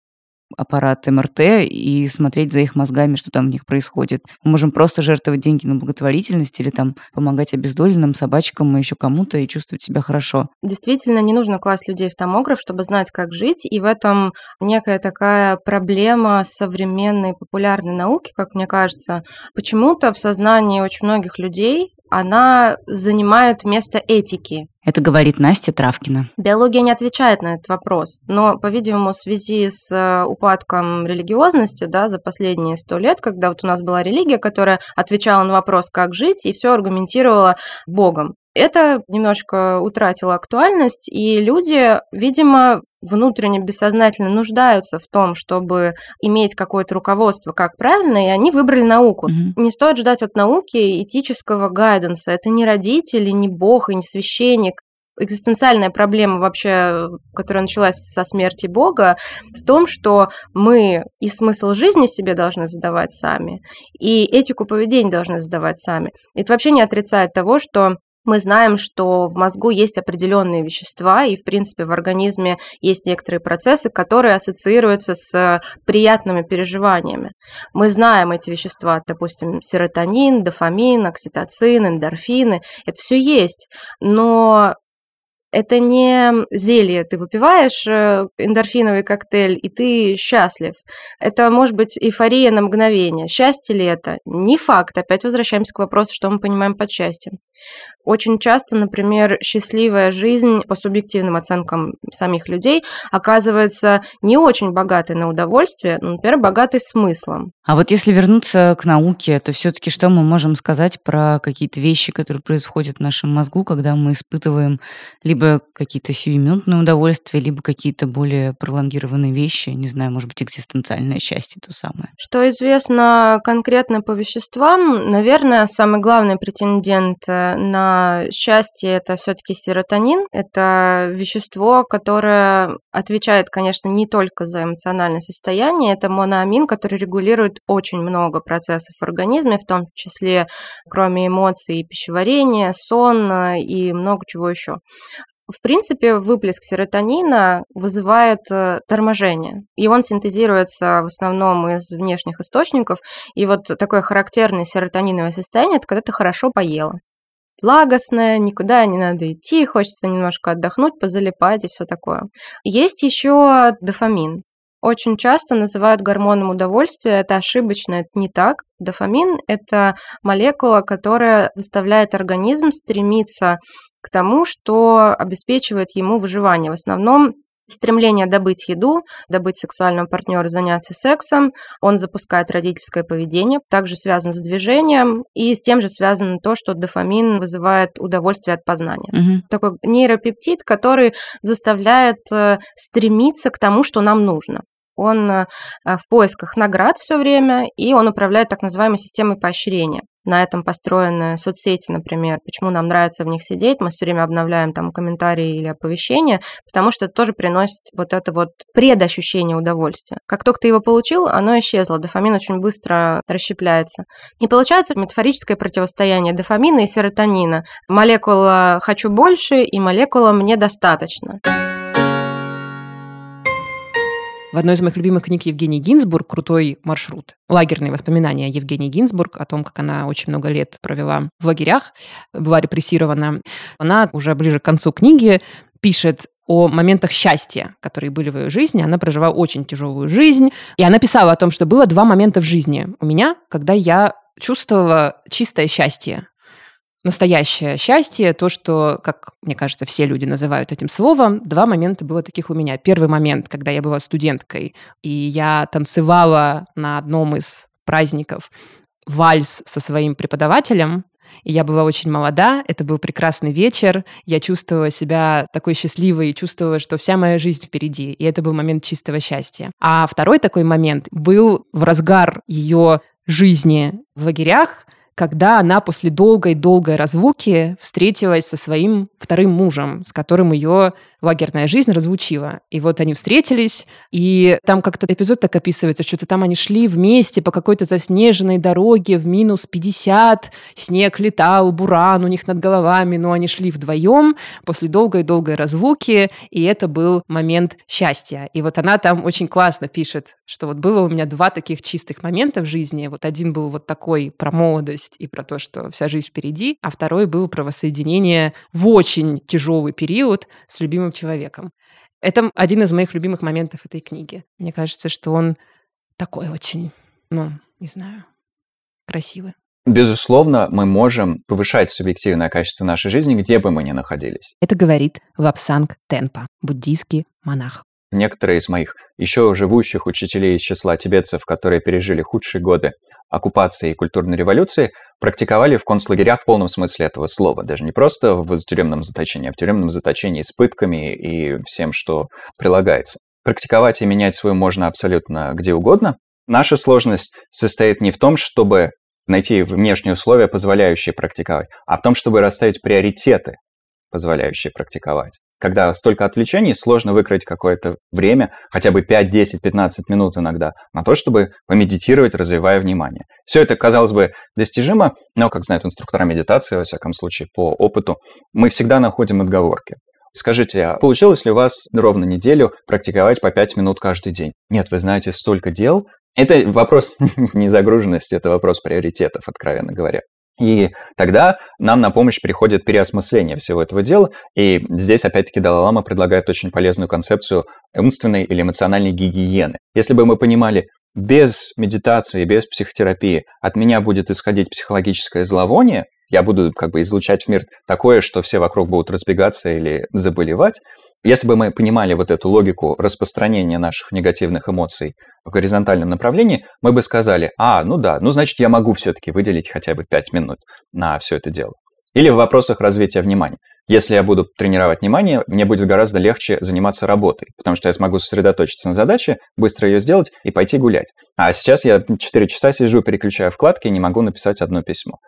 аппарат МРТ и смотреть за их мозгами, что там у них происходит. Мы можем просто жертвовать деньги на благотворительность или там помогать обездоленным собачкам и еще кому-то и чувствовать себя хорошо. Действительно, не нужно класть людей в томограф, чтобы знать, как жить, и в этом некая такая проблема современной популярной науки, как мне кажется. Почему-то в сознании очень многих людей она занимает место этики. Это говорит Настя Травкина. Биология не отвечает на этот вопрос, но, по-видимому, в связи с э, упадком религиозности да, за последние сто лет, когда вот у нас была религия, которая отвечала на вопрос, как жить, и все аргументировала Богом. Это немножко утратило актуальность, и люди, видимо, внутренне бессознательно нуждаются в том, чтобы иметь какое-то руководство, как правильно, и они выбрали науку. Мгм. Не стоит ждать от науки этического гайденса. Это не родители, не бог и не священник. Экзистенциальная проблема вообще, которая началась со смерти Бога, в том, что мы и смысл жизни себе должны задавать сами, и этику поведения должны задавать сами. Это вообще не отрицает того, что мы знаем, что в мозгу есть определенные вещества, и, в принципе, в организме есть некоторые процессы, которые ассоциируются с приятными переживаниями. Мы знаем эти вещества, допустим, серотонин, дофамин, окситоцин, эндорфины. Это все есть. Но это не зелье. Ты выпиваешь э, эндорфиновый коктейль, и ты счастлив. Это может быть эйфория на мгновение. Счастье ли это? Не факт. Опять возвращаемся к вопросу, что мы понимаем под счастьем. Очень часто, например, счастливая жизнь по субъективным оценкам самих людей оказывается не очень богатой на удовольствие, но, например, богатой смыслом. А вот если вернуться к науке, то все-таки что мы можем сказать про какие-то вещи, которые происходят в нашем мозгу, когда мы испытываем либо какие-то сиюминутные удовольствия, либо какие-то более пролонгированные вещи, не знаю, может быть, экзистенциальное счастье то самое. Что известно конкретно по веществам, наверное, самый главный претендент э, на счастье это все-таки серотонин. Это вещество, которое отвечает, конечно, не только за эмоциональное состояние, это моноамин, который регулирует очень много процессов в организме, в том числе, кроме эмоций, пищеварения, сон э, и много чего еще. В принципе, выплеск серотонина вызывает э, торможение, и он синтезируется в основном из внешних источников. И вот такое характерное серотониновое состояние – это когда ты хорошо поела. Благостное, никуда не надо идти, хочется немножко отдохнуть, позалипать и все такое. Есть еще дофамин. Очень часто называют гормоном удовольствия. Это ошибочно, это не так. Дофамин – это молекула, которая заставляет организм стремиться к тому, что обеспечивает ему выживание. В основном стремление добыть еду, добыть сексуального партнера, заняться сексом. Он запускает родительское поведение, также связан с движением, и с тем же связано то, что дофамин вызывает удовольствие от познания. Мгм. Такой нейропептид, который заставляет э, стремиться к тому, что нам нужно. Он э, в поисках наград все время, и он управляет так называемой системой поощрения. На этом построены соцсети, например. Почему нам нравится в них сидеть? Мы все время обновляем там комментарии или оповещения, потому что это тоже приносит вот это вот предощущение удовольствия. Как только ты его получил, оно исчезло. Дофамин очень быстро расщепляется. И получается метафорическое противостояние дофамина и серотонина. Молекула «хочу больше» и молекула «мне достаточно». В одной из моих любимых книг Евгений Гинзбург «Крутой маршрут». Лагерные воспоминания Евгении Гинзбург о том, как она очень много лет провела в лагерях, была репрессирована. Она уже ближе к концу книги пишет о моментах счастья, которые были в ее жизни. Она проживала очень тяжелую жизнь. И она писала о том, что было два момента в жизни у меня, когда я чувствовала чистое счастье настоящее счастье, то, что, как мне кажется, все люди называют этим словом, два момента было таких у меня. Первый момент, когда я была студенткой, и я танцевала на одном из праздников вальс со своим преподавателем, и я была очень молода, это был прекрасный вечер, я чувствовала себя такой счастливой, чувствовала, что вся моя жизнь впереди, и это был момент чистого счастья. А второй такой момент был в разгар ее жизни в лагерях, когда она после долгой-долгой разлуки встретилась со своим вторым мужем, с которым ее лагерная жизнь разлучила. И вот они встретились, и там как-то эпизод так описывается, что-то там они шли вместе по какой-то заснеженной дороге в минус 50, снег летал, буран у них над головами, но они шли вдвоем после долгой-долгой разлуки, и это был момент счастья. И вот она там очень классно пишет, что вот было у меня два таких чистых момента в жизни. Вот один был вот такой про молодость и про то, что вся жизнь впереди, а второй был про воссоединение в очень тяжелый период с любимым человеком. Это один из моих любимых моментов этой книги. Мне кажется, что он такой очень, ну, не знаю, красивый. безусловно, мы можем повышать субъективное качество нашей жизни, где бы мы ни находились. Это говорит Вапсанг Тенпа, буддийский монах. Некоторые из моих еще живущих учителей из числа тибетцев, которые пережили худшие годы оккупации и культурной революции, практиковали в концлагерях в полном смысле этого слова. Даже не просто в тюремном заточении, а в тюремном заточении с пытками и всем, что прилагается. Практиковать и менять свою можно абсолютно где угодно. Наша сложность состоит не в том, чтобы найти внешние условия, позволяющие практиковать, а в том, чтобы расставить приоритеты, позволяющие практиковать. Когда столько отвлечений, сложно выкроить какое-то время, хотя бы 5, 10, 15 минут иногда, на то, чтобы помедитировать, развивая внимание. Все это, казалось бы, достижимо, но, как знают инструктора медитации, во всяком случае, по опыту, мы всегда находим отговорки. Скажите, а получилось ли у вас ровно неделю практиковать по 5 минут каждый день? Нет, вы знаете, столько дел. Это вопрос не загруженности, это вопрос приоритетов, откровенно говоря. И тогда нам на помощь приходит переосмысление всего этого дела. И здесь, опять-таки, Далай-Лама предлагает очень полезную концепцию умственной или эмоциональной гигиены. Если бы мы понимали, без медитации, без психотерапии от меня будет исходить психологическое зловоние, я буду как бы излучать в мир такое, что все вокруг будут разбегаться или заболевать, если бы мы понимали вот эту логику распространения наших негативных эмоций в горизонтальном направлении, мы бы сказали, а, ну да, ну значит я могу все-таки выделить хотя бы 5 минут на все это дело. Или в вопросах развития внимания. Если я буду тренировать внимание, мне будет гораздо легче заниматься работой, потому что я смогу сосредоточиться на задаче, быстро ее сделать и пойти гулять. А сейчас я 4 часа сижу, переключаю вкладки и не могу написать одно письмо.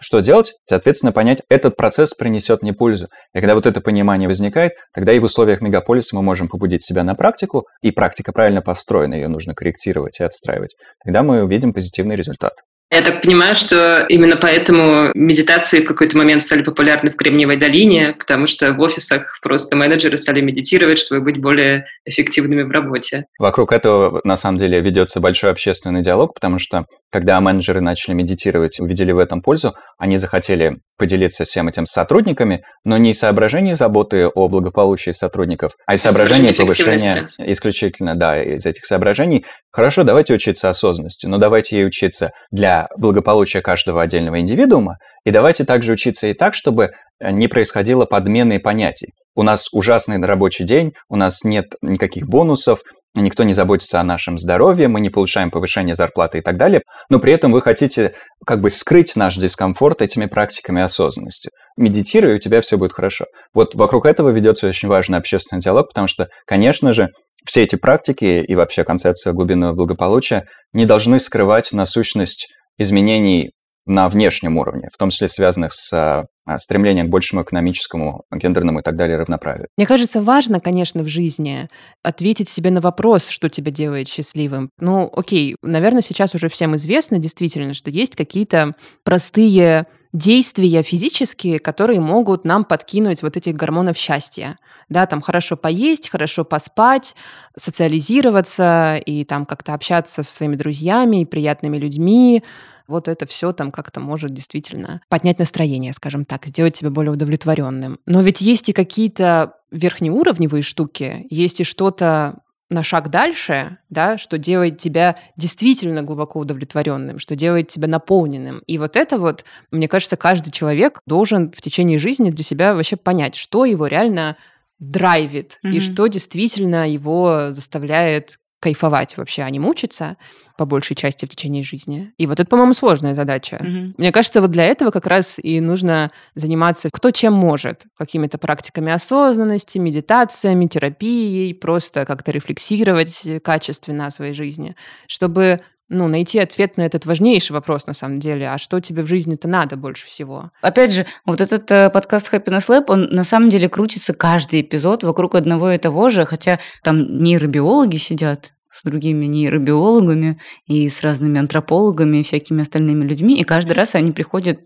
Что делать? Соответственно, понять, этот процесс принесет мне пользу. И когда вот это понимание возникает, тогда и в условиях мегаполиса мы можем побудить себя на практику, и практика правильно построена, ее нужно корректировать и отстраивать. Тогда мы увидим позитивный результат. Я так понимаю, что именно поэтому медитации в какой-то момент стали популярны в Кремниевой долине, потому что в офисах просто менеджеры стали медитировать, чтобы быть более эффективными в работе. Вокруг этого, на самом деле, ведется большой общественный диалог, потому что когда менеджеры начали медитировать, увидели в этом пользу, они захотели поделиться всем этим с сотрудниками, но не из соображений заботы о благополучии сотрудников, а из соображений повышения исключительно, да, из этих соображений. Хорошо, давайте учиться осознанности, но давайте ей учиться для благополучия каждого отдельного индивидуума, и давайте также учиться и так, чтобы не происходило подмены понятий. У нас ужасный рабочий день, у нас нет никаких бонусов, никто не заботится о нашем здоровье, мы не получаем повышение зарплаты и так далее, но при этом вы хотите как бы скрыть наш дискомфорт этими практиками осознанности. Медитируй, и у тебя все будет хорошо. Вот вокруг этого ведется очень важный общественный диалог, потому что, конечно же, все эти практики и вообще концепция глубинного благополучия не должны скрывать насущность изменений на внешнем уровне, в том числе связанных с а, стремлением к большему экономическому, гендерному и так далее равноправию. Мне кажется, важно, конечно, в жизни ответить себе на вопрос, что тебя делает счастливым. Ну, окей, наверное, сейчас уже всем известно действительно, что есть какие-то простые действия физические, которые могут нам подкинуть вот этих гормонов счастья. Да, там хорошо поесть, хорошо поспать, социализироваться и там как-то общаться со своими друзьями и приятными людьми, вот это все там как-то может действительно поднять настроение, скажем так, сделать тебя более удовлетворенным. Но ведь есть и какие-то верхнеуровневые штуки, есть и что-то на шаг дальше, да, что делает тебя действительно глубоко удовлетворенным, что делает тебя наполненным. И вот это вот, мне кажется, каждый человек должен в течение жизни для себя вообще понять, что его реально драйвит mm-hmm. и что действительно его заставляет кайфовать вообще, а не мучиться по большей части в течение жизни. И вот это, по-моему, сложная задача. Mm-hmm. Мне кажется, вот для этого как раз и нужно заниматься кто чем может. Какими-то практиками осознанности, медитациями, терапией, просто как-то рефлексировать качественно о своей жизни, чтобы ну, найти ответ на этот важнейший вопрос, на самом деле. А что тебе в жизни-то надо больше всего? Опять же, вот этот э, подкаст Happiness Lab, он на самом деле крутится каждый эпизод вокруг одного и того же, хотя там нейробиологи сидят, с другими нейробиологами и с разными антропологами и всякими остальными людьми, и каждый раз они приходят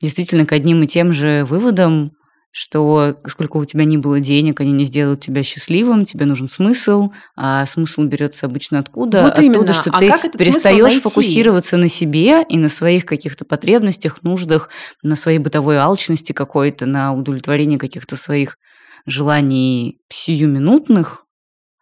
действительно к одним и тем же выводам, что сколько у тебя ни было денег, они не сделают тебя счастливым, тебе нужен смысл, а смысл берется обычно откуда? Вот Оттуда, именно. что а ты перестаешь фокусироваться на себе и на своих каких-то потребностях, нуждах, на своей бытовой алчности какой-то, на удовлетворении каких-то своих желаний сиюминутных,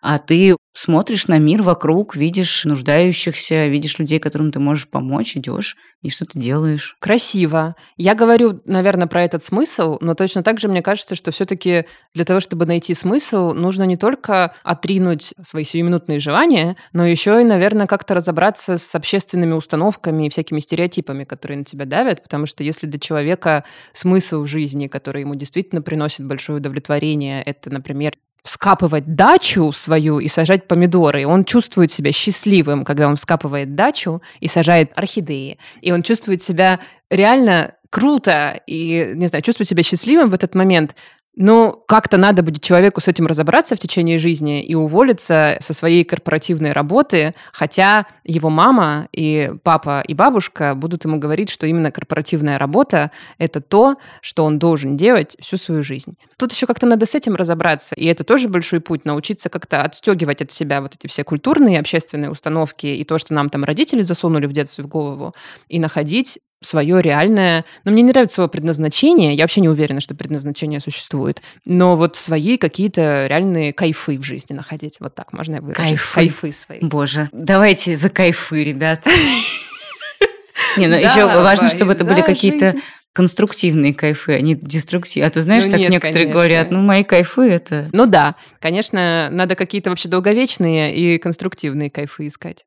а ты смотришь на мир вокруг, видишь нуждающихся, видишь людей, которым ты можешь помочь, идешь и что-то делаешь. Красиво. Я говорю, наверное, про этот смысл, но точно так же мне кажется, что все-таки для того, чтобы найти смысл, нужно не только отринуть свои сиюминутные желания, но еще и, наверное, как-то разобраться с общественными установками и всякими стереотипами, которые на тебя давят, потому что если для человека смысл в жизни, который ему действительно приносит большое удовлетворение, это, например, вскапывать дачу свою и сажать помидоры. Он чувствует себя счастливым, когда он вскапывает дачу и сажает орхидеи. И он чувствует себя реально круто и, не знаю, чувствует себя счастливым в этот момент, ну, как-то надо будет человеку с этим разобраться в течение жизни и уволиться со своей корпоративной работы, хотя его мама и папа и бабушка будут ему говорить, что именно корпоративная работа – это то, что он должен делать всю свою жизнь. Тут еще как-то надо с этим разобраться, и это тоже большой путь, научиться как-то отстегивать от себя вот эти все культурные общественные установки и то, что нам там родители засунули в детстве в голову, и находить свое реальное... Но мне не нравится слово предназначение. Я вообще не уверена, что предназначение существует. Но вот свои какие-то реальные кайфы в жизни находить. Вот так можно выразить. Кайфы. Кайфы свои. Боже, давайте за кайфы, ребят. Не, ну еще важно, чтобы это были какие-то конструктивные кайфы, а не деструктивные. А ты знаешь, Ну так нет, некоторые конечно. говорят, ну, мои кайфы это... Ну да, конечно, надо какие-то вообще долговечные и конструктивные кайфы искать.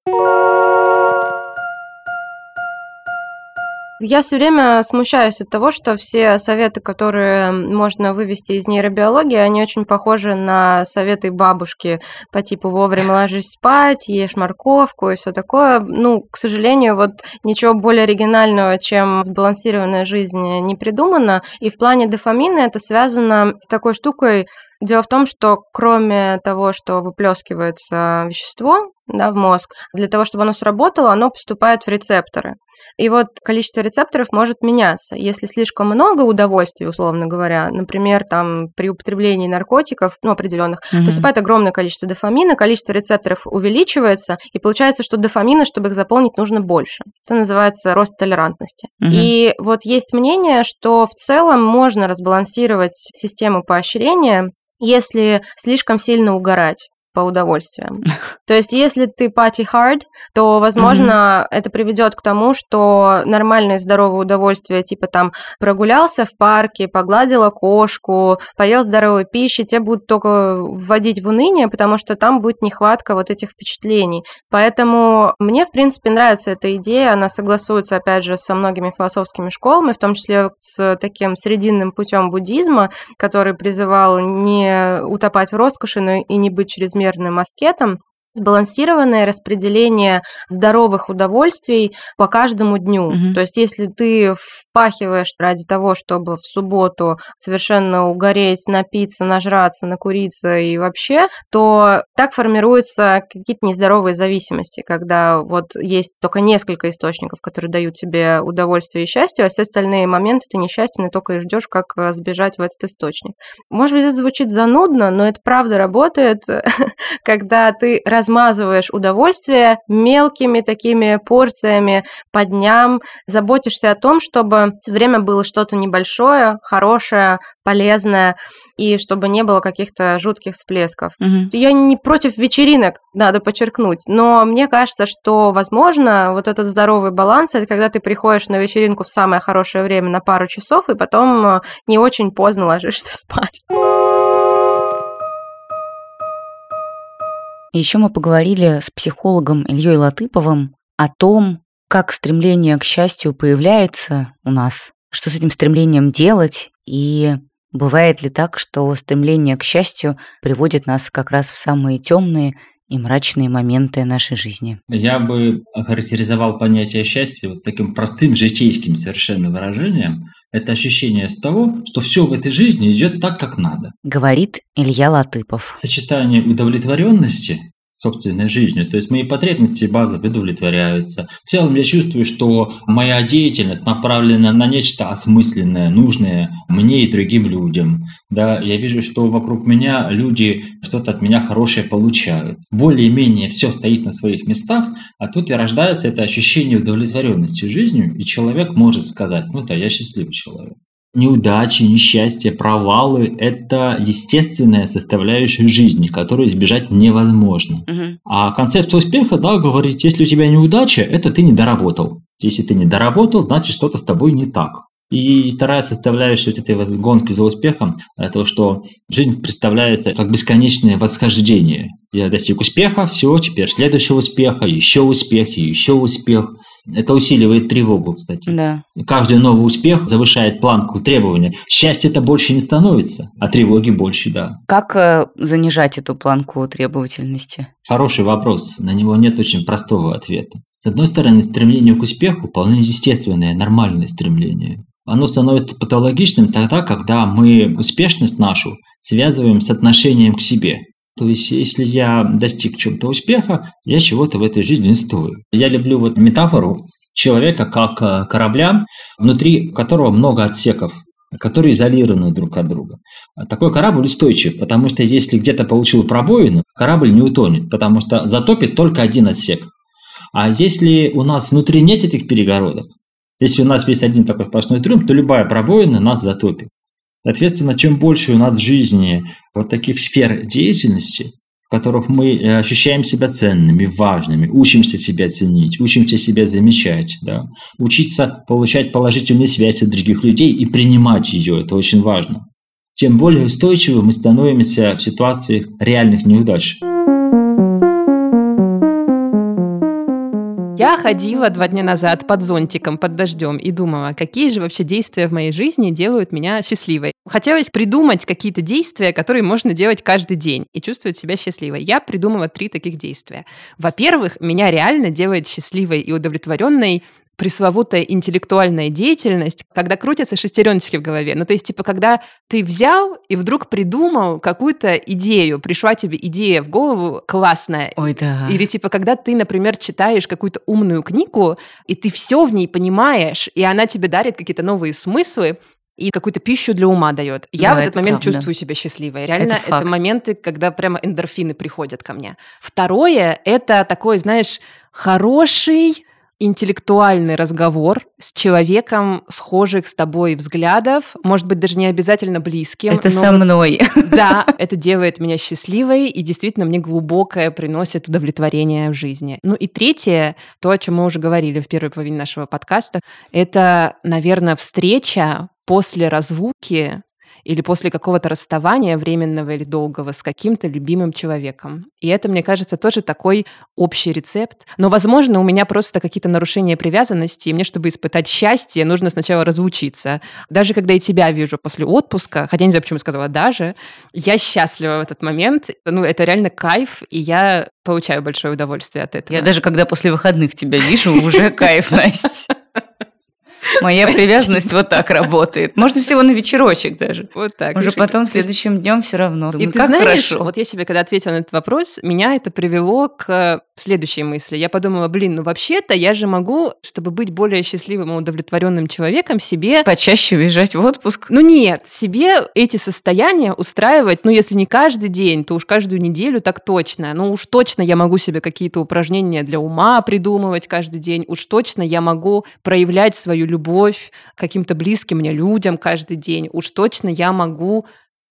Я все время смущаюсь от того, что все советы, которые можно вывести из нейробиологии, они очень похожи на советы бабушки по типу вовремя ложись спать, ешь морковку и все такое. Ну, к сожалению, вот ничего более оригинального, чем сбалансированная жизнь, не придумано. И в плане дофамина это связано с такой штукой, Дело в том, что кроме того, что выплескивается вещество да, в мозг, для того, чтобы оно сработало, оно поступает в рецепторы. И вот количество рецепторов может меняться. Если слишком много удовольствия, условно говоря, например, там при употреблении наркотиков, ну, определенных, Мгм. поступает огромное количество дофамина, количество рецепторов увеличивается, и получается, что дофамина, чтобы их заполнить, нужно больше. Это называется рост толерантности. Мгм. И вот есть мнение, что в целом можно разбалансировать систему поощрения, если слишком сильно угорать по удовольствиям. То есть, если ты party hard, то, возможно, это приведет к тому, что нормальное здоровое удовольствие, типа там прогулялся в парке, погладила кошку, поел здоровой пищи, тебя будут только вводить в уныние, потому что там будет нехватка вот этих впечатлений. Поэтому мне, в принципе, нравится эта идея, она согласуется, опять же, со многими философскими школами, в том числе с таким срединным путем буддизма, который призывал не утопать в роскоши, но и не быть чрезмерным аскетом, сбалансированное распределение здоровых удовольствий по каждому дню. Мгм. То есть, если ты впахиваешь ради того, чтобы в субботу совершенно угореть, напиться, нажраться, накуриться и вообще, то так формируются какие-то нездоровые зависимости, когда вот есть только несколько источников, которые дают тебе удовольствие и счастье, а все остальные моменты ты несчастен и только и ждешь, как э, сбежать в этот источник. Может быть, это звучит занудно, но это правда работает, когда ты размазываешь удовольствие мелкими такими порциями по дням, заботишься о том, чтобы все время было что-то небольшое, хорошее, полезное, и чтобы не было каких-то жутких всплесков. Мгм. Я не против вечеринок, надо подчеркнуть, но мне кажется, что, возможно, вот этот здоровый баланс, это когда ты приходишь на вечеринку в самое хорошее время на пару часов, и потом э, не очень поздно ложишься спать. Еще мы поговорили с психологом Ильей Латыповым о том, как стремление к счастью появляется у нас, что с этим стремлением делать, и бывает ли так, что стремление к счастью приводит нас как раз в самые темные и мрачные моменты нашей жизни. Я бы охарактеризовал понятие счастья вот таким простым житейским совершенно выражением. Это ощущение того, что все в этой жизни идет так, как надо. Говорит Илья Латыпов. Сочетание удовлетворенности собственной жизнью, то есть мои потребности базовые удовлетворяются. В целом я чувствую, что моя деятельность направлена на нечто осмысленное, нужное мне и другим людям. Да, я вижу, что вокруг меня люди что-то от меня хорошее получают. Более-менее все стоит на своих местах, а тут и рождается это ощущение удовлетворенности жизнью, и человек может сказать, ну да, я счастливый человек. Неудачи, несчастья, провалы – это естественная составляющая жизни, которую избежать невозможно. Мгм. А концепция успеха, да, говорит, если у тебя неудача, это ты не доработал. Если ты не доработал, значит что-то с тобой не так. И вторая составляющая вот этой вот гонки за успехом – это то, что жизнь представляется как бесконечное восхождение. Я достиг успеха, все, теперь следующего успеха, еще успех, еще успех. Это усиливает тревогу, кстати. Да. Каждый новый успех завышает планку требования. Счастья-то больше не становится, а тревоги больше, да. Как э, занижать эту планку требовательности? Хороший вопрос, на него нет очень простого ответа. С одной стороны, стремление к успеху вполне естественное, нормальное стремление. Оно становится патологичным тогда, когда мы успешность нашу связываем с отношением к себе. То есть, если я достиг чего-то успеха, я чего-то в этой жизни стою. Я люблю вот метафору человека как э, корабля, внутри которого много отсеков, которые изолированы друг от друга. Такой корабль устойчив, потому что если где-то получил пробоину, корабль не утонет, потому что затопит только один отсек. А если у нас внутри нет этих перегородок, если у нас есть один такой сплошной трюм, то любая пробоина нас затопит. Соответственно, чем больше у нас в жизни вот таких сфер деятельности, в которых мы э, ощущаем себя ценными, важными, учимся себя ценить, учимся себя замечать, да, учиться получать положительные связи от других людей и принимать ее, это очень важно. Тем более устойчивы мы становимся в ситуации реальных неудач. Ходила два дня назад под зонтиком, под дождем и думала, какие же вообще действия в моей жизни делают меня счастливой. Хотелось придумать какие-то действия, которые можно делать каждый день и чувствовать себя счастливой. Я придумала три таких действия. Во-первых, меня реально делает счастливой и удовлетворенной пресловутая интеллектуальная деятельность, когда крутятся шестереночки в голове. Ну, то есть, типа, когда ты взял и вдруг придумал какую-то идею, пришла тебе идея в голову классная, Ой, да. или типа, когда ты, например, читаешь какую-то умную книгу, и ты все в ней понимаешь, и она тебе дарит какие-то новые смыслы, и какую-то пищу для ума дает. Я Да, в этот это момент правда. чувствую себя счастливой. Реально, Это это, моменты, когда прямо эндорфины приходят ко мне. Второе, это такой, знаешь, хороший интеллектуальный разговор с человеком схожих с тобой взглядов, может быть, даже не обязательно близким. Это но со мной. да, это делает меня счастливой и действительно мне глубокое приносит удовлетворение в жизни. Ну и третье, то, о чем мы уже говорили в первой половине нашего подкаста, это, наверное, встреча после разлуки или после какого-то расставания временного или долгого с каким-то любимым человеком. И это, мне кажется, тоже такой общий рецепт. Но, возможно, у меня просто какие-то нарушения привязанности, и мне, чтобы испытать счастье, нужно сначала разлучиться. Даже когда я тебя вижу после отпуска, хотя не знаю, почему я сказала даже, я счастлива в этот момент. Ну, это реально кайф, и я получаю большое удовольствие от этого. Я даже когда после выходных тебя вижу, уже кайф, Настя. Моя Спасибо. привязанность вот так работает. Можно всего на вечерочек даже. Вот так. Уже потом следующим днем все равно. И Думаю, ты как знаешь, хорошо. вот я себе когда ответила на этот вопрос, меня это привело к следующей мысли. Я подумала, блин, ну вообще-то я же могу, чтобы быть более счастливым и удовлетворенным человеком, себе Почаще уезжать в отпуск. ну нет, себе эти состояния устраивать, ну если не каждый день, то уж каждую неделю так точно. Ну уж точно я могу себе какие-то упражнения для ума придумывать каждый день. Уж точно я могу проявлять свою любовь к каким-то близким мне людям каждый день. Уж точно я могу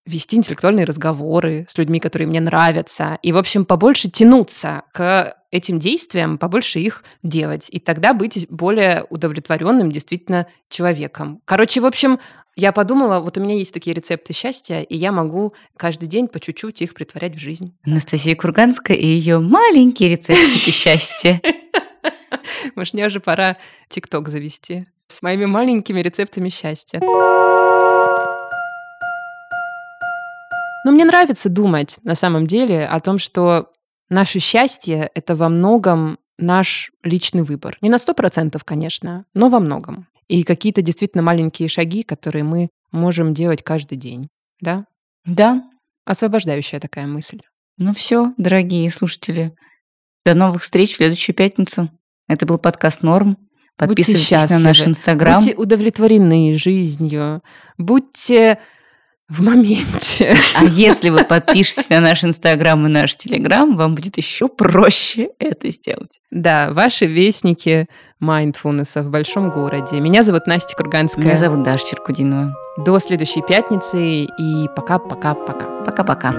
вести интеллектуальные разговоры с людьми, которые мне нравятся. И, в общем, побольше тянуться к этим действиям, побольше их делать. И тогда быть более удовлетворенным действительно человеком. Короче, в общем, я подумала, вот у меня есть такие рецепты счастья, и я могу каждый день по чуть-чуть их притворять в жизнь. Анастасия Курганская и ее маленькие рецептики счастья. Может, мне уже пора ТикТок завести с моими маленькими рецептами счастья. Но мне нравится думать на самом деле о том, что наше счастье — это во многом наш личный выбор. Не на сто процентов, конечно, но во многом. И какие-то действительно маленькие шаги, которые мы можем делать каждый день. Да? Да. Освобождающая такая мысль. Ну все, дорогие слушатели. До новых встреч в следующую пятницу. Это был подкаст «Норм». Подписывайтесь на наш инстаграм. Будьте удовлетворены жизнью. Будьте в моменте. А если вы подпишетесь на наш инстаграм и наш телеграм, вам будет еще проще это сделать. Да, ваши вестники майндфулнесса в большом городе. Меня зовут Настя Курганская. Меня зовут Даша Черкудинова. До следующей пятницы и пока-пока-пока. Пока-пока.